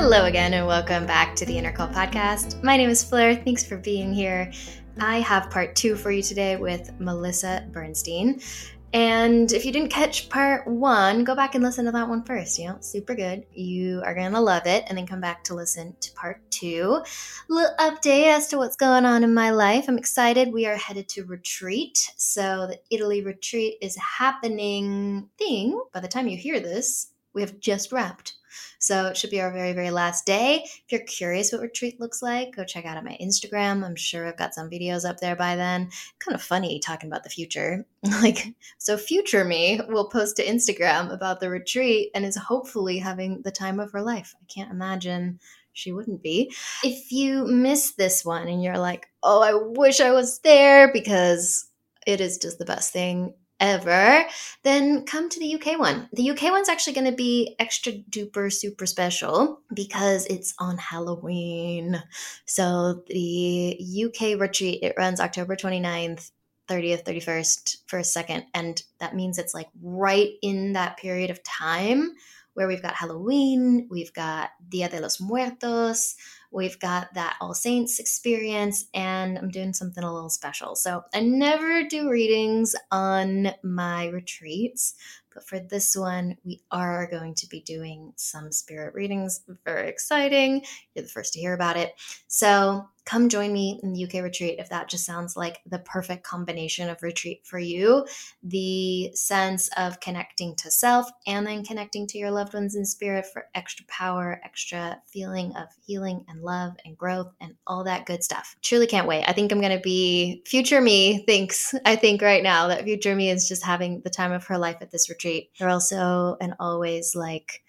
Hello again, and welcome back to the Inner Call Podcast. My name is Fleur. Thanks for being here. I have part two for you today with Melissa Bernstein. And if you didn't catch part one, go back and listen to that one first. You know, super good. You are going to love it. And then come back to listen to part two. Little update as to what's going on in my life. I'm excited. We are headed to retreat. So the Italy retreat is happening thing. By the time you hear this, we have just wrapped. So it should be our very, very last day. If you're curious what retreat looks like, go check out on my Instagram. I'm sure I've got some videos up there by then. Kind of funny talking about the future. like, so future me will post to Instagram about the retreat and is hopefully having the time of her life. I can't imagine she wouldn't be. If you miss this one and you're like, oh, I wish I was there because it is just the best thing ever, then come to the UK one. The UK one's actually going to be extra duper super special because it's on Halloween. So the UK retreat, it runs October 29th 30th, 31st, first, second. And that means it's like right in that period of time where we've got Halloween, we've got Dia de los Muertos, We've got that All Saints experience, and I'm doing something a little special. So I never do readings on my retreats, but for this one, we are going to be doing some spirit readings. Very exciting. You're the first to hear about it. So come join me in the UK retreat if that just sounds like the perfect combination of retreat for you. The sense of connecting to self and then connecting to your loved ones in spirit for extra power, extra feeling of healing and love and growth and all that good stuff. Truly can't wait. I think I'm going to be future me thinks, I think right now that future me is just having the time of her life at this retreat. They're also and always like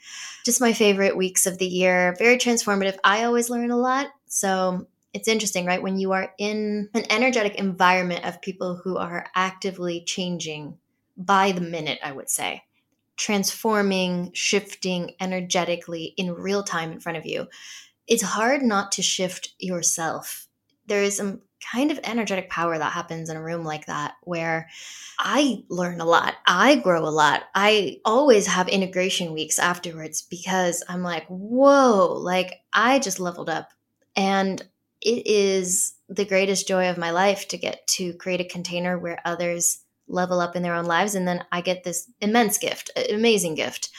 just my favorite weeks of the year. Very transformative. I always learn a lot. So it's interesting, right? When you are in an energetic environment of people who are actively changing by the minute, I would say, transforming, shifting energetically in real time in front of you, it's hard not to shift yourself. There is some kind of energetic power that happens in a room like that where I learn a lot. I grow a lot. I always have integration weeks afterwards because I'm like, whoa, like I just leveled up. And it is the greatest joy of my life to get to create a container where others level up in their own lives. And then I get this immense gift, amazing gift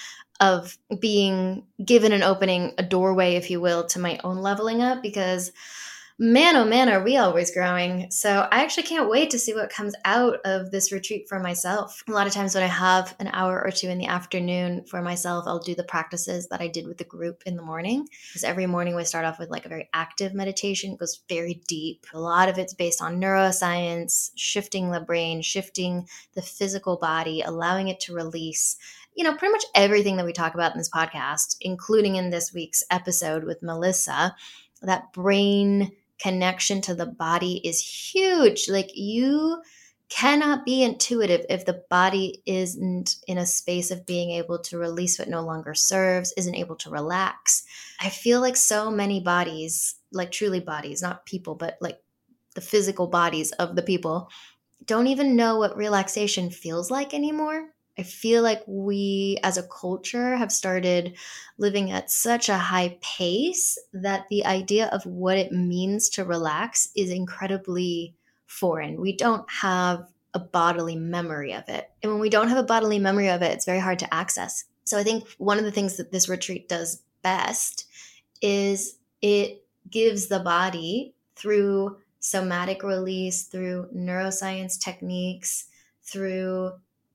of being given an opening, a doorway, if you will, to my own leveling up because man, oh man, are we always growing. So I actually can't wait to see what comes out of this retreat for myself. A lot of times when I have an hour or two in the afternoon for myself, I'll do the practices that I did with the group in the morning. Because every morning we start off with like a very active meditation, it goes very deep. A lot of it's based on neuroscience, shifting the brain, shifting the physical body, allowing it to release you know, pretty much everything that we talk about in this podcast, including in this week's episode with Melissa, that brain connection to the body is huge. Like you cannot be intuitive if the body isn't in a space of being able to release what no longer serves, isn't able to relax. I feel like so many bodies, like truly bodies, not people, but like the physical bodies of the people, don't even know what relaxation feels like anymore. I feel like we as a culture have started living at such a high pace that the idea of what it means to relax is incredibly foreign. We don't have a bodily memory of it. And when we don't have a bodily memory of it, it's very hard to access. So I think one of the things that this retreat does best is it gives the body through somatic release, through neuroscience techniques, through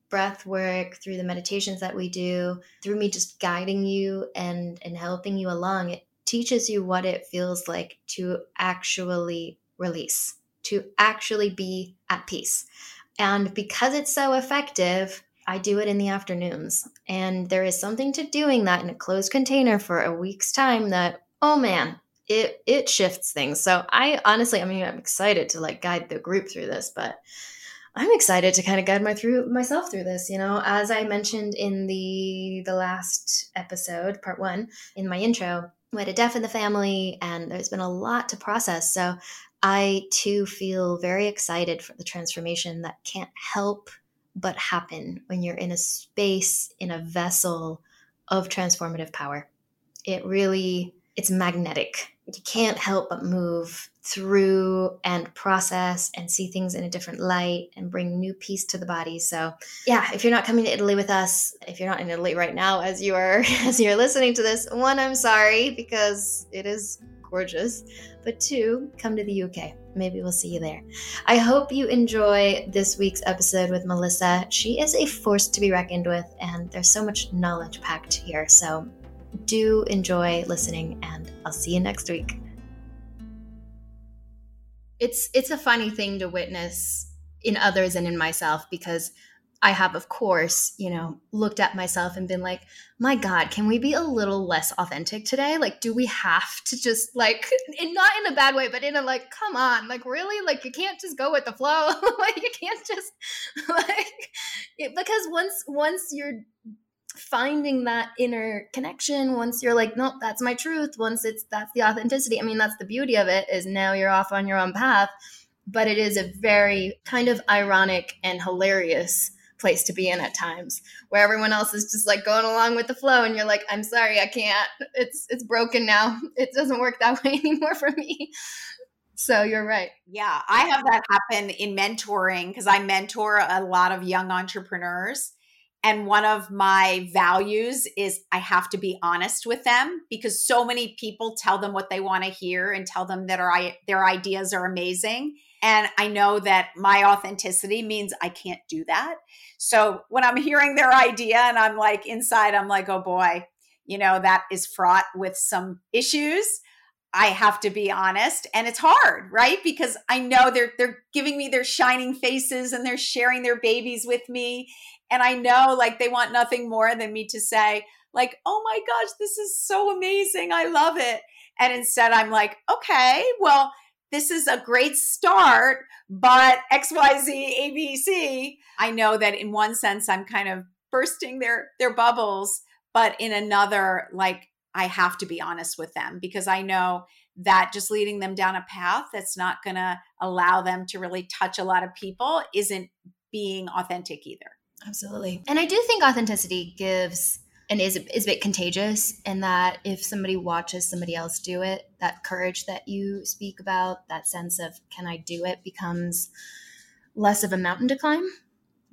breath work, through the meditations that we do, through me just guiding you and and helping you along, it teaches you what it feels like to actually release, to actually be at peace. And because it's so effective, I do it in the afternoons. And there is something to doing that in a closed container for a week's time that, oh man, it it shifts things. So I honestly, I mean, I'm excited to like guide the group through this, but I'm excited to kind of guide my through myself through this. You know, as I mentioned in the the last episode, part one, in my intro, we had a death in the family, and there's been a lot to process. So I too feel very excited for the transformation that can't help but happen when you're in a space in a vessel of transformative power. It really it's magnetic. You can't help but move through and process and see things in a different light and bring new peace to the body. So, yeah, if you're not coming to Italy with us, if you're not in Italy right now as you are as you're listening to this, one, I'm sorry because it is gorgeous, but two, come to the UK. Maybe we'll see you there. I hope you enjoy this week's episode with Melissa. She is a force to be reckoned with, and there's so much knowledge packed here. So do enjoy listening, and I'll see you next week. It's it's a funny thing to witness in others and in myself because I have, of course, you know, looked at myself and been like, my God, can we be a little less authentic today? Like, do we have to just like, not in a bad way, but in a like, come on, like, really? Like, you can't just go with the flow. like, you can't just, like, it, because once, once you're finding that inner connection, once you're like, nope, that's my truth, once it's, that's the authenticity. I mean, that's the beauty of it is now you're off on your own path. But it is a very kind of ironic and hilarious place to be in at times where everyone else is just like going along with the flow and you're like i'm sorry i can't it's it's broken now it doesn't work that way anymore for me so you're right yeah i have that happen in mentoring because i mentor a lot of young entrepreneurs and one of my values is I have to be honest with them because so many people tell them what they want to hear and tell them that their ideas are amazing. And I know that my authenticity means I can't do that. So when I'm hearing their idea and I'm like inside, I'm like, oh boy, you know, that is fraught with some issues. I have to be honest and it's hard, right? Because I know they're they're giving me their shining faces and they're sharing their babies with me and I know like they want nothing more than me to say like, "Oh my gosh, this is so amazing. I love it." And instead I'm like, "Okay, well, this is a great start, but XYZ ABC, I know that in one sense I'm kind of bursting their their bubbles, but in another like I have to be honest with them because I know that just leading them down a path that's not going to allow them to really touch a lot of people isn't being authentic either. Absolutely. And I do think authenticity gives and is is a bit contagious in that if somebody watches somebody else do it, that courage that you speak about, that sense of can I do it becomes less of a mountain to climb.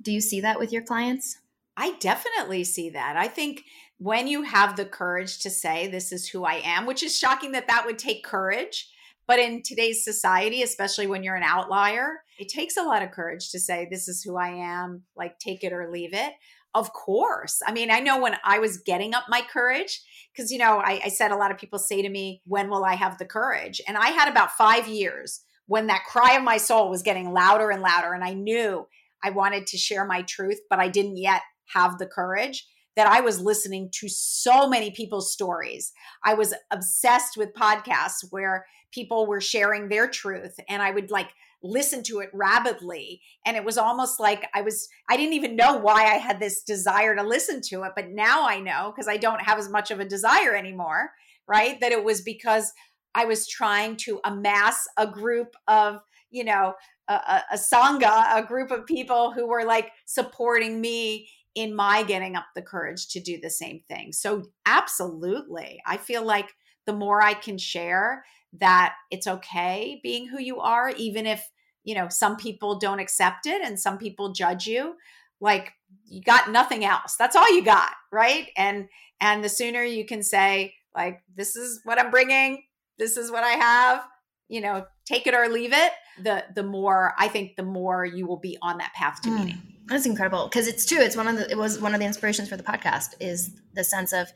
Do you see that with your clients? I definitely see that. I think when you have the courage to say this is who I am, which is shocking that that would take courage, but in today's society, especially when you're an outlier, it takes a lot of courage to say this is who I am, like take it or leave it. Of course. I mean, I know when I was getting up my courage, because, you know, I, I, said a lot of people say to me, when will I have the courage? And I had about five years when that cry of my soul was getting louder and louder. And I knew I wanted to share my truth, but I didn't yet have the courage that I was listening to so many people's stories. I was obsessed with podcasts where people were sharing their truth and I would like listen to it rapidly and it was almost like i was i didn't even know why i had this desire to listen to it but now i know because i don't have as much of a desire anymore right that it was because i was trying to amass a group of you know a, a, sangha a group of people who were like supporting me in my getting up the courage to do the same thing. So absolutely i feel like the more i can share that it's okay being who you are even if you know some people don't accept it and some people judge you. Like you got nothing else. That's all you got right? And and the sooner you can say like this is what i'm bringing. This is what i have you know take it or leave it the the more i think the more you will be on that path to mm, meaning. That's incredible. Because it's true it's one of the it was one of the inspirations for the podcast is the sense of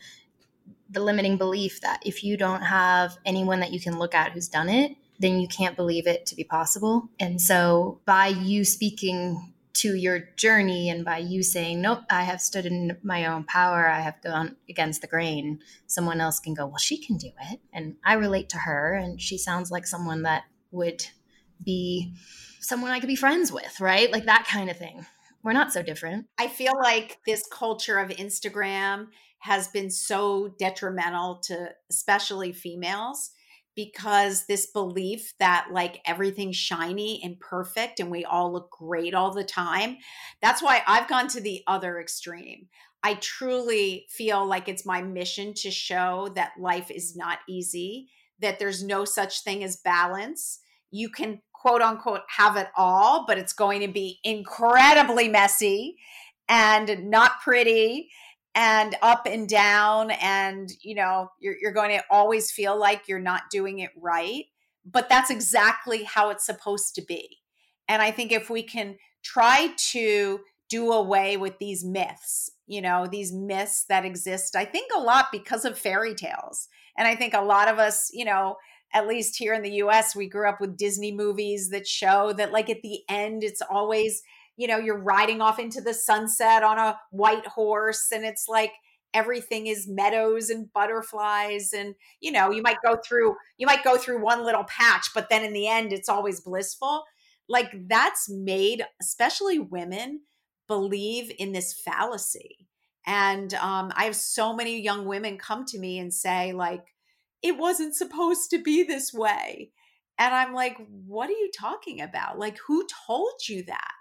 the limiting belief that if you don't have anyone that you can look at who's done it then you can't believe it to be possible. And so by you speaking to your journey and by you saying, Nope, I have stood in my own power, I have gone against the grain, someone else can go, Well, she can do it. And I relate to her, and she sounds like someone that would be someone I could be friends with, right? Like that kind of thing. We're not so different. I feel like this culture of Instagram has been so detrimental to especially females because this belief that like everything's shiny and perfect and we all look great all the time. That's why I've gone to the other extreme. I truly feel like it's my mission to show that life is not easy, that there's no such thing as balance. You can quote unquote have it all, but it's going to be incredibly messy and not pretty and up and down. And, you know, you're, you're going to always feel like you're not doing it right. But that's exactly how it's supposed to be. And I think if we can try to do away with these myths, you know, these myths that exist, I think a lot because of fairy tales. And I think a lot of us, you know, at least here in the US, we grew up with Disney movies that show that, like, at the end, it's always, you know, you're riding off into the sunset on a white horse, and it's like everything is meadows and butterflies. And, you know, you might go through, you might go through one little patch, but then in the end, it's always blissful. Like, that's made, especially women, believe in this fallacy. And um, I have so many young women come to me and say, like, it wasn't supposed to be this way. And I'm like, what are you talking about? Like, who told you that?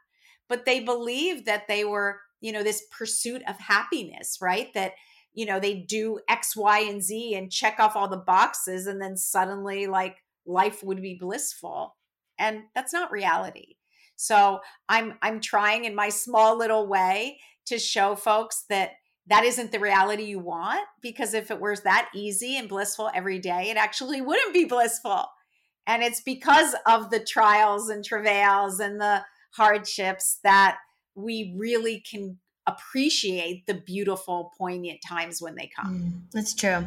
But they believed that they were, you know, this pursuit of happiness, right? That, you know, they do X, Y, and Z and check off all the boxes, and then suddenly, like, life would be blissful. And that's not reality. So I'm I'm trying in my small little way to show folks that that isn't the reality you want because if it was that easy and blissful every day it actually wouldn't be blissful. And it's because of the trials and travails and the hardships that we really can appreciate the beautiful poignant times when they come. Mm, that's true.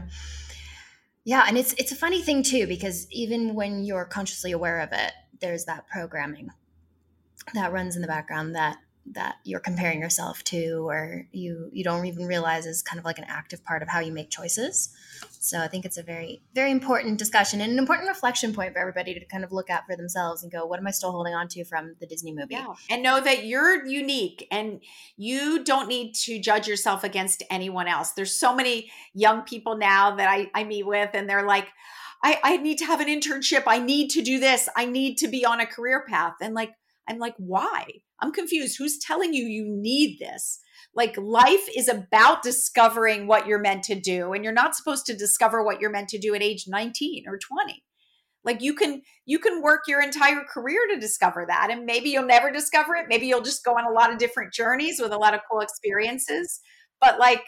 Yeah and it's it's a funny thing too because even when you're consciously aware of it there's that programming that runs in the background that that you're comparing yourself to or you you don't even realize is kind of like an active part of how you make choices. So i think it's a very very important discussion and an important reflection point for everybody to kind of look at for themselves and go what am i still holding on to from the disney movie? Yeah. and know that you're unique and you don't need to judge yourself against anyone else. There's so many young people now that i, I meet with and they're like I, I need to have an internship. I need to do this. I need to be on a career path. And like I'm like, why? I'm confused. Who's telling you you need this? Like, life is about discovering what you're meant to do, and you're not supposed to discover what you're meant to do at age 19 or 20 like you can you can work your entire career to discover that and maybe you'll never discover it maybe you'll just go on a lot of different journeys with a lot of cool experiences but like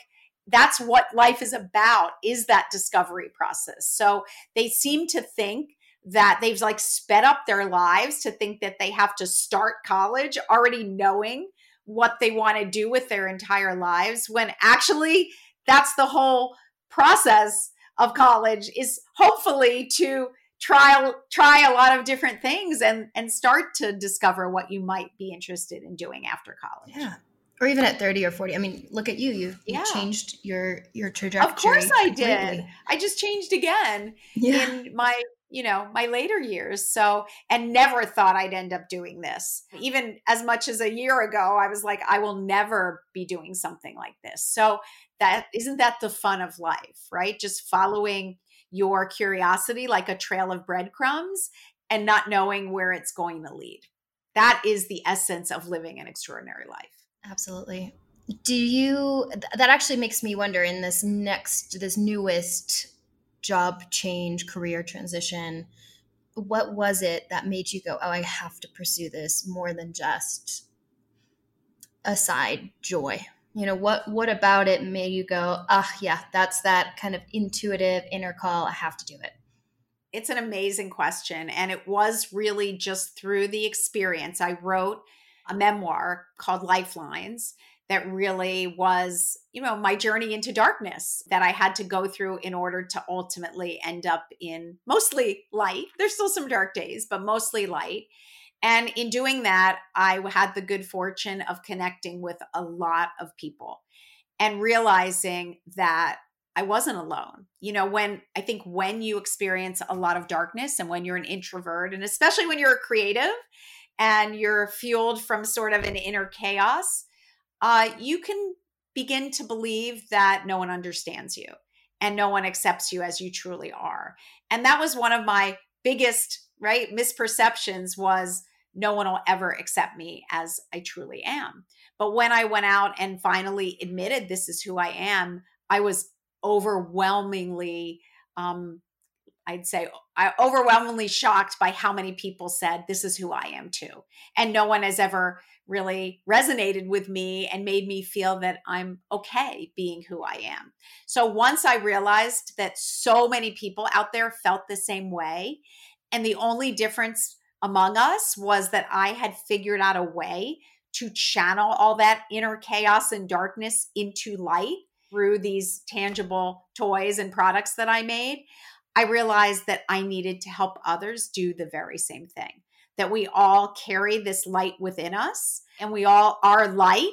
that's what life is about is that discovery process so they seem to think that they've like sped up their lives to think that they have to start college already knowing what they want to do with their entire lives when actually that's the whole process of college is hopefully to try try a lot of different things and and start to discover what you might be interested in doing after college. Yeah. Or even at 30 or 40. I mean, look at you. You you yeah. changed your your trajectory. Of course I completely. did. I just changed again yeah. in my you know, my later years. So, and never thought I'd end up doing this. Even as much as a year ago, I was like, I will never be doing something like this. So, that isn't that the fun of life, right? Just following your curiosity like a trail of breadcrumbs and not knowing where it's going to lead. That is the essence of living an extraordinary life. Absolutely. Do you, that actually makes me wonder in this next, this newest job change, career transition, what was it that made you go, oh, I have to pursue this more than just a side joy? You know, what what about it made you go, ah, oh, yeah, that's that kind of intuitive inner call. I have to do it. It's an amazing question. And it was really just through the experience. I wrote a memoir called Lifelines that really was, you know, my journey into darkness that I had to go through in order to ultimately end up in mostly light. There's still some dark days, but mostly light. And in doing that, I had the good fortune of connecting with a lot of people and realizing that I wasn't alone. You know, when I think when you experience a lot of darkness and when you're an introvert, and especially when you're a creative and you're fueled from sort of an inner chaos, uh, you can begin to believe that no one understands you and no one accepts you as you truly are. And that was one of my biggest, right, misperceptions was no one will ever accept me as I truly am. But when I went out and finally admitted this is who I am, I was overwhelmingly um, I'd say I overwhelmingly shocked by how many people said this is who I am too. And no one has ever really resonated with me and made me feel that I'm okay being who I am. So once I realized that so many people out there felt the same way and the only difference among us was that I had figured out a way to channel all that inner chaos and darkness into light through these tangible toys and products that I made. I realized that I needed to help others do the very same thing. That we all carry this light within us and we all are light,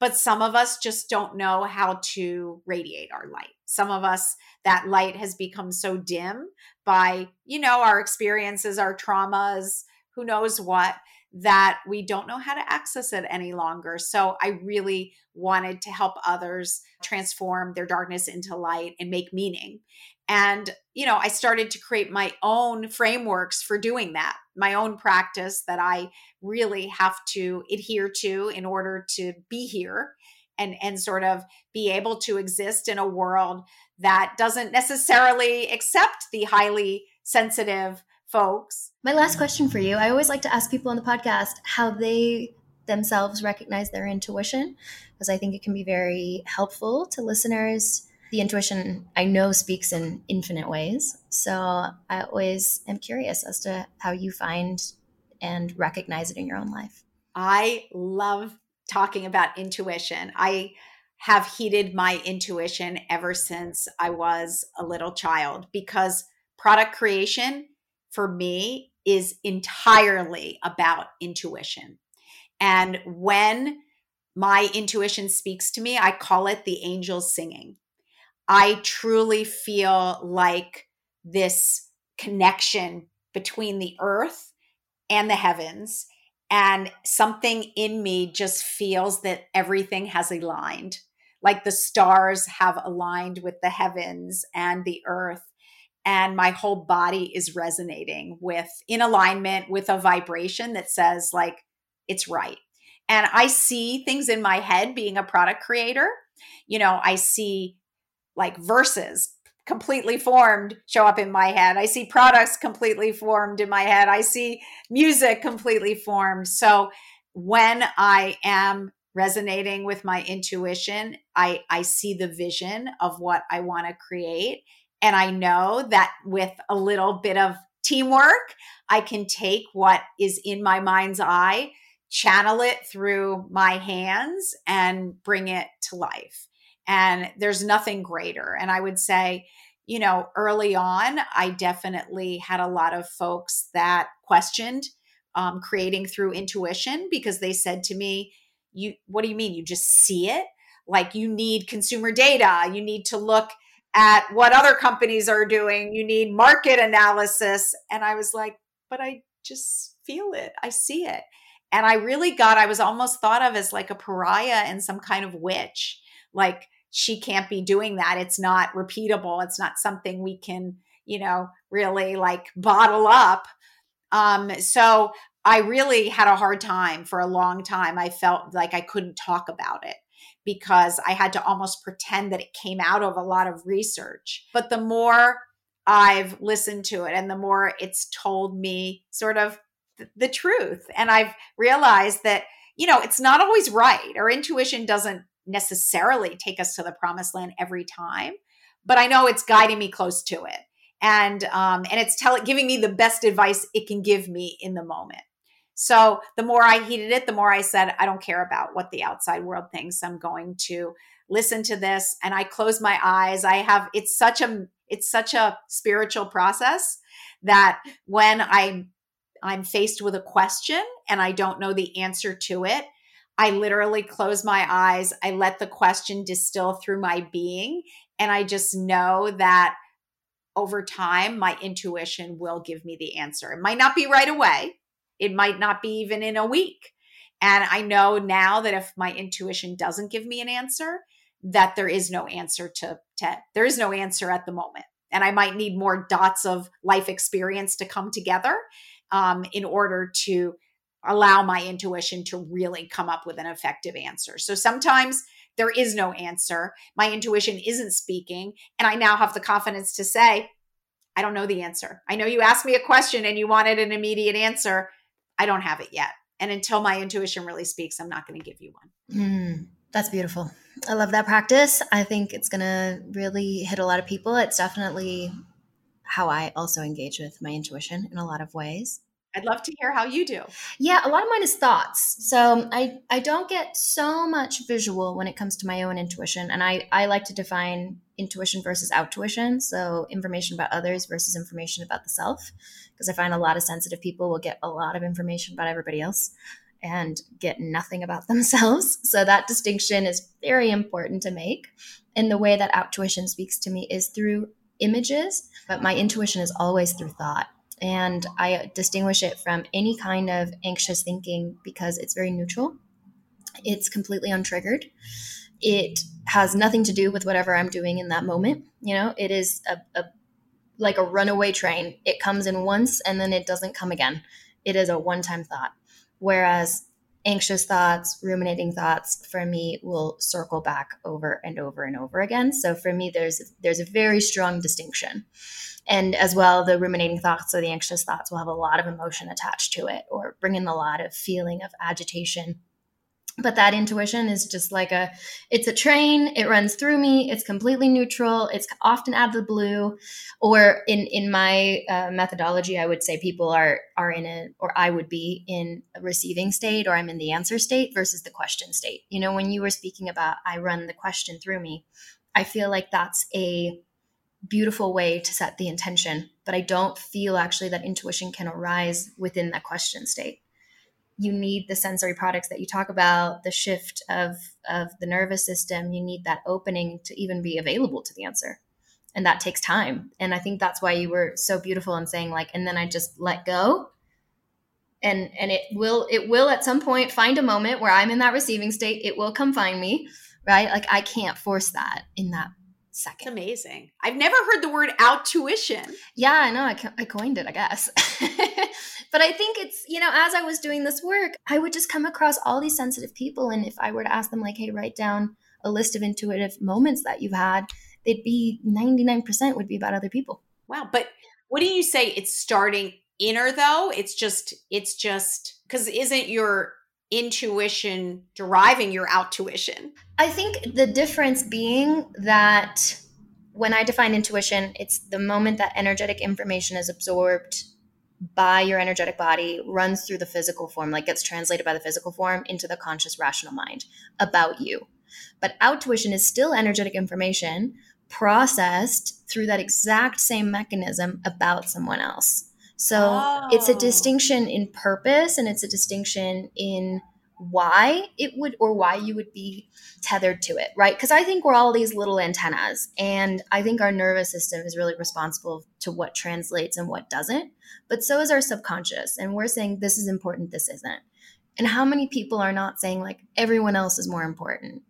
but some of us just don't know how to radiate our light. Some of us, that light has become so dim by, you know, our experiences, our traumas, who knows what, that we don't know how to access it any longer. So I really wanted to help others transform their darkness into light and make meaning. And, you know, I started to create my own frameworks for doing that, my own practice that I really have to adhere to in order to be here and, and sort of be able to exist in a world that doesn't necessarily accept the highly sensitive folks. My last question for you I always like to ask people on the podcast how they themselves recognize their intuition, because I think it can be very helpful to listeners the intuition I know speaks in infinite ways. So I always am curious as to how you find and recognize it in your own life. I love talking about intuition. I have heeded my intuition ever since I was a little child because product creation for me is entirely about intuition. And when my intuition speaks to me, I call it the angels singing. I truly feel like this connection between the earth and the heavens. And something in me just feels that everything has aligned, like the stars have aligned with the heavens and the earth. And my whole body is resonating with, in alignment with a vibration that says, like, it's right. And I see things in my head being a product creator. You know, I see like verses completely formed show up in my head. I see products completely formed in my head. I see music completely formed. So when I am resonating with my intuition, I I see the vision of what I want to create and I know that with a little bit of teamwork, I can take what is in my mind's eye, channel it through my hands and bring it to life and there's nothing greater. And I would say, you know, early on, I definitely had a lot of folks that questioned um, creating through intuition because they said to me, "You, what do you mean? You just see it? Like you need consumer data. You need to look." at what other companies are doing. You need market analysis. And I was like, but I just feel it. I see it. And I really got, I was almost thought of as like a pariah and some kind of witch. Like she can't be doing that. It's not repeatable. It's not something we can, you know, really like bottle up. Um, so I really had a hard time for a long time. I felt like I couldn't talk about it because I had to almost pretend that it came out of a lot of research. But the more I've listened to it and the more it's told me sort of th- the truth, and I've realized that, you know, it's not always right. Our intuition doesn't necessarily take us to the promised land every time, but I know it's guiding me close to it. And um, and it's telling giving me the best advice it can give me in the moment. So the more I heeded it, the more I said, I don't care about what the outside world thinks. I'm going to listen to this. And I close my eyes. I have it's such a it's such a spiritual process that when I I'm faced with a question and I don't know the answer to it, I literally close my eyes. I let the question distill through my being. And I just know that over time, my intuition will give me the answer. It might not be right away, it might not be even in a week. And I know now that if my intuition doesn't give me an answer, that there is no answer to, there is no answer at the moment. And I might need more dots of life experience to come together um, in order to allow my intuition to really come up with an effective answer. So sometimes there is no answer. My intuition isn't speaking. And I now have the confidence to say, I don't know the answer. I know you asked me a question and you wanted an immediate answer. I don't have it yet. And until my intuition really speaks, I'm not going to give you one. Mm, that's beautiful. I love that practice. I think it's going to really hit a lot of people. It's definitely how I also engage with my intuition in a lot of ways. I'd love to hear how you do. Yeah, a lot of mine is thoughts. So um, I I don't get so much visual when it comes to my own intuition, and I I like to define intuition versus outtuition. So information about others versus information about the self, because I find a lot of sensitive people will get a lot of information about everybody else and get nothing about themselves. So that distinction is very important to make. And the way that outtuition speaks to me is through images, but my intuition is always through thought. And I distinguish it from any kind of anxious thinking because it's very neutral. It's completely untriggered. It has nothing to do with whatever I'm doing in that moment. You know, it is a, a like a runaway train. It comes in once and then it doesn't come again. It is a one-time thought. Whereas anxious thoughts, ruminating thoughts for me will circle back over and over and over again. So for me there's there's a very strong distinction and as well the ruminating thoughts or the anxious thoughts will have a lot of emotion attached to it or bring in a lot of feeling of agitation but that intuition is just like a it's a train it runs through me it's completely neutral it's often out of the blue or in in my uh, methodology i would say people are are in a or i would be in a receiving state or i'm in the answer state versus the question state you know when you were speaking about i run the question through me i feel like that's a beautiful way to set the intention, but I don't feel actually that intuition can arise within that question state. You need the sensory products that you talk about, the shift of, of the nervous system. You need that opening to even be available to the answer. And that takes time. And I think that's why you were so beautiful in saying, like, and then I just let go. And and it will it will at some point find a moment where I'm in that receiving state. It will come find me, right? Like I can't force that in that second. It's amazing. I've never heard the word outtuition. Yeah, I know. I, I coined it, I guess. but I think it's, you know, as I was doing this work, I would just come across all these sensitive people. And if I were to ask them, like, hey, write down a list of intuitive moments that you've had, they'd be 99% would be about other people. Wow. But what do you say? It's starting inner, though? It's just, it's just, because isn't your intuition deriving your outtuition? I think the difference being that when I define intuition, it's the moment that energetic information is absorbed by your energetic body, runs through the physical form, like gets translated by the physical form into the conscious rational mind about you. But outtuition is still energetic information processed through that exact same mechanism about someone else. So oh. it's a oh. distinction in purpose and it's a distinction in why it would or why you would be tethered to it, right? Because I think we're all these little antennas and I think our nervous system is really responsible to what translates and what doesn't. But so is our subconscious. And we're saying this is important, this isn't. And how many people are not saying like everyone else is more important?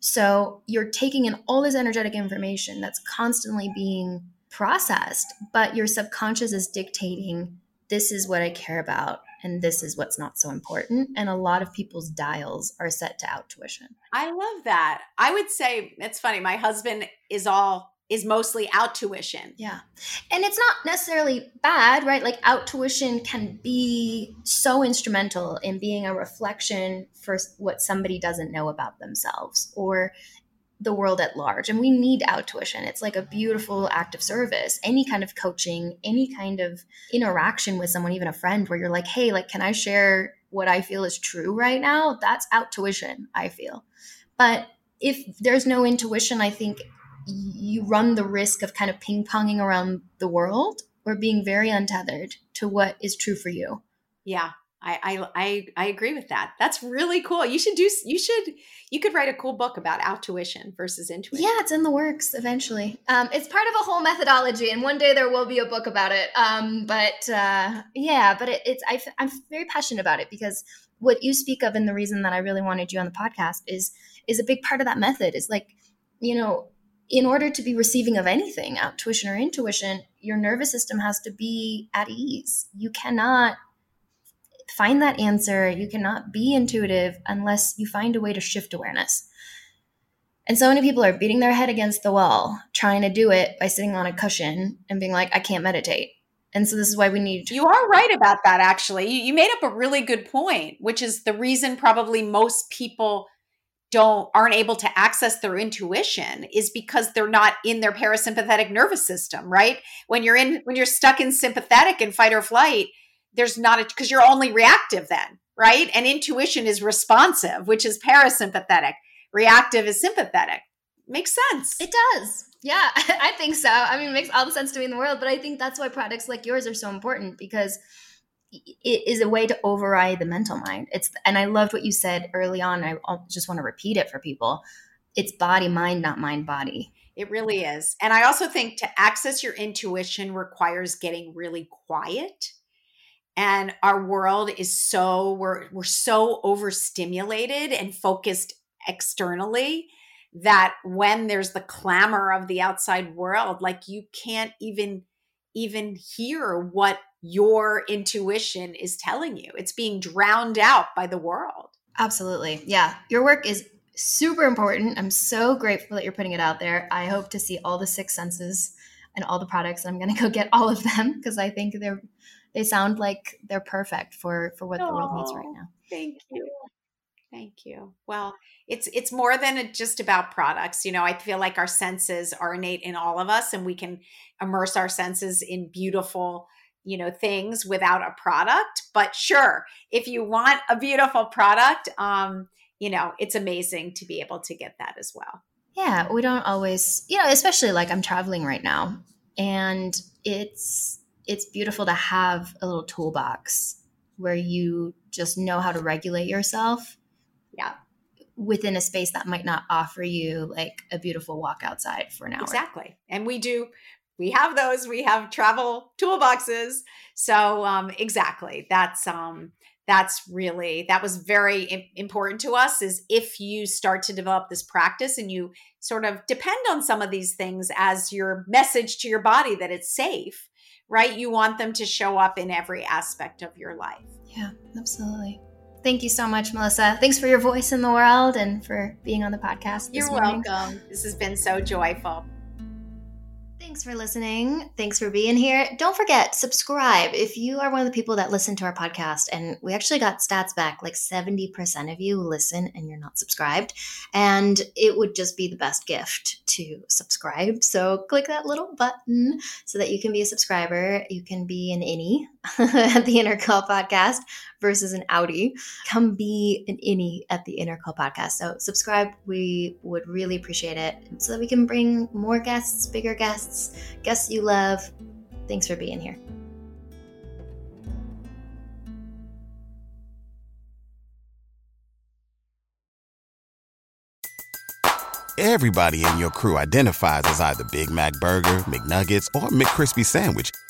So you're taking in all this energetic information that's constantly being processed, but your subconscious is dictating this is what I care about and this is what's not so important. And a lot of people's dials are set to outtuition. I love that. I would say it's funny. My husband is all is mostly outtuition. Yeah. And it's not necessarily bad, right? Like outtuition can be so instrumental in being a reflection for what somebody doesn't know about themselves or the world at large. And we need outtuition. It's like a beautiful act of service. Any kind of coaching, any kind of interaction with someone, even a friend, where you're like, hey, like, can I share what I feel is true right now? That's outtuition, I feel. But if there's no intuition, I think you run the risk of kind of ping ponging around the world or being very untethered to what is true for you. Yeah. I, I I agree with that. That's really cool. You should do you should you could write a cool book about outtuition versus intuition. Yeah, it's in the works eventually. Um, it's part of a whole methodology, and one day there will be a book about it. Um, but uh, yeah, but it, it's I, I'm very passionate about it because what you speak of, and the reason that I really wanted you on the podcast is is a big part of that method. Is like you know in order to be receiving of anything, outtuition or intuition, your nervous system has to be at ease. You cannot find that answer. You cannot be intuitive unless you find a way to shift awareness. And so many people are beating their head against the wall, trying to do it by sitting on a cushion and being like, I can't meditate. And so this is why we need. You are right about that, actually. You, you made up a really good point, which is the reason probably most people don't aren't able to access their intuition is because they're not in their parasympathetic nervous system right when you're in when you're stuck in sympathetic and fight or flight there's not a because you're only reactive then right and intuition is responsive which is parasympathetic reactive is sympathetic makes sense it does yeah i think so i mean it makes all the sense to me in the world but i think that's why products like yours are so important because it is a way to override the mental mind. It's and I loved what you said early on. I just want to repeat it for people. It's body mind, not mind body. It really is. And I also think to access your intuition requires getting really quiet. And our world is so we're we're so overstimulated and focused externally that when there's the clamor of the outside world like you can't even even hear what your intuition is telling you. It's being drowned out by the world. Absolutely. Yeah. Your work is super important. I'm so grateful that you're putting it out there. I hope to see all the six senses and all the products. I'm going to go get all of them because I think they're they sound like they're perfect for for what oh, the world needs right now. Thank you. Thank you. Well, it's it's more than just about products. You know, I feel like our senses are innate in all of us and we can immerse our senses in beautiful you know things without a product but sure if you want a beautiful product um you know it's amazing to be able to get that as well yeah we don't always you know especially like i'm traveling right now and it's it's beautiful to have a little toolbox where you just know how to regulate yourself. Yeah. Within a space that might not offer you like a beautiful walk outside for an hour. Exactly. And we do we have those we have travel toolboxes. So um exactly. That's um that's really that was very important to us is if you start to develop this practice and you sort of depend on some of these things as your message to your body that it's safe right? You want them to show up in every aspect of your life. Yeah absolutely. Thank you so much melissa. Thanks for your voice in the world and for being on the podcast you're welcome. This has been so joyful Thanks for listening. Thanks for being here. Don't forget, subscribe. If you are one of the people that listen to our podcast, and we actually got stats back like 70% of you listen and you're not subscribed. And it would just be the best gift to subscribe. So click that little button so that you can be a subscriber. You can be an innie at the Inner Call podcast versus an outie. Come be an innie at the Inner Call podcast. So subscribe. We would really appreciate it so that we can bring more guests, bigger guests, guests you love. Thanks for being here. Everybody in your crew identifies as either Big Mac Burger, McNuggets, or McCrispy Sandwich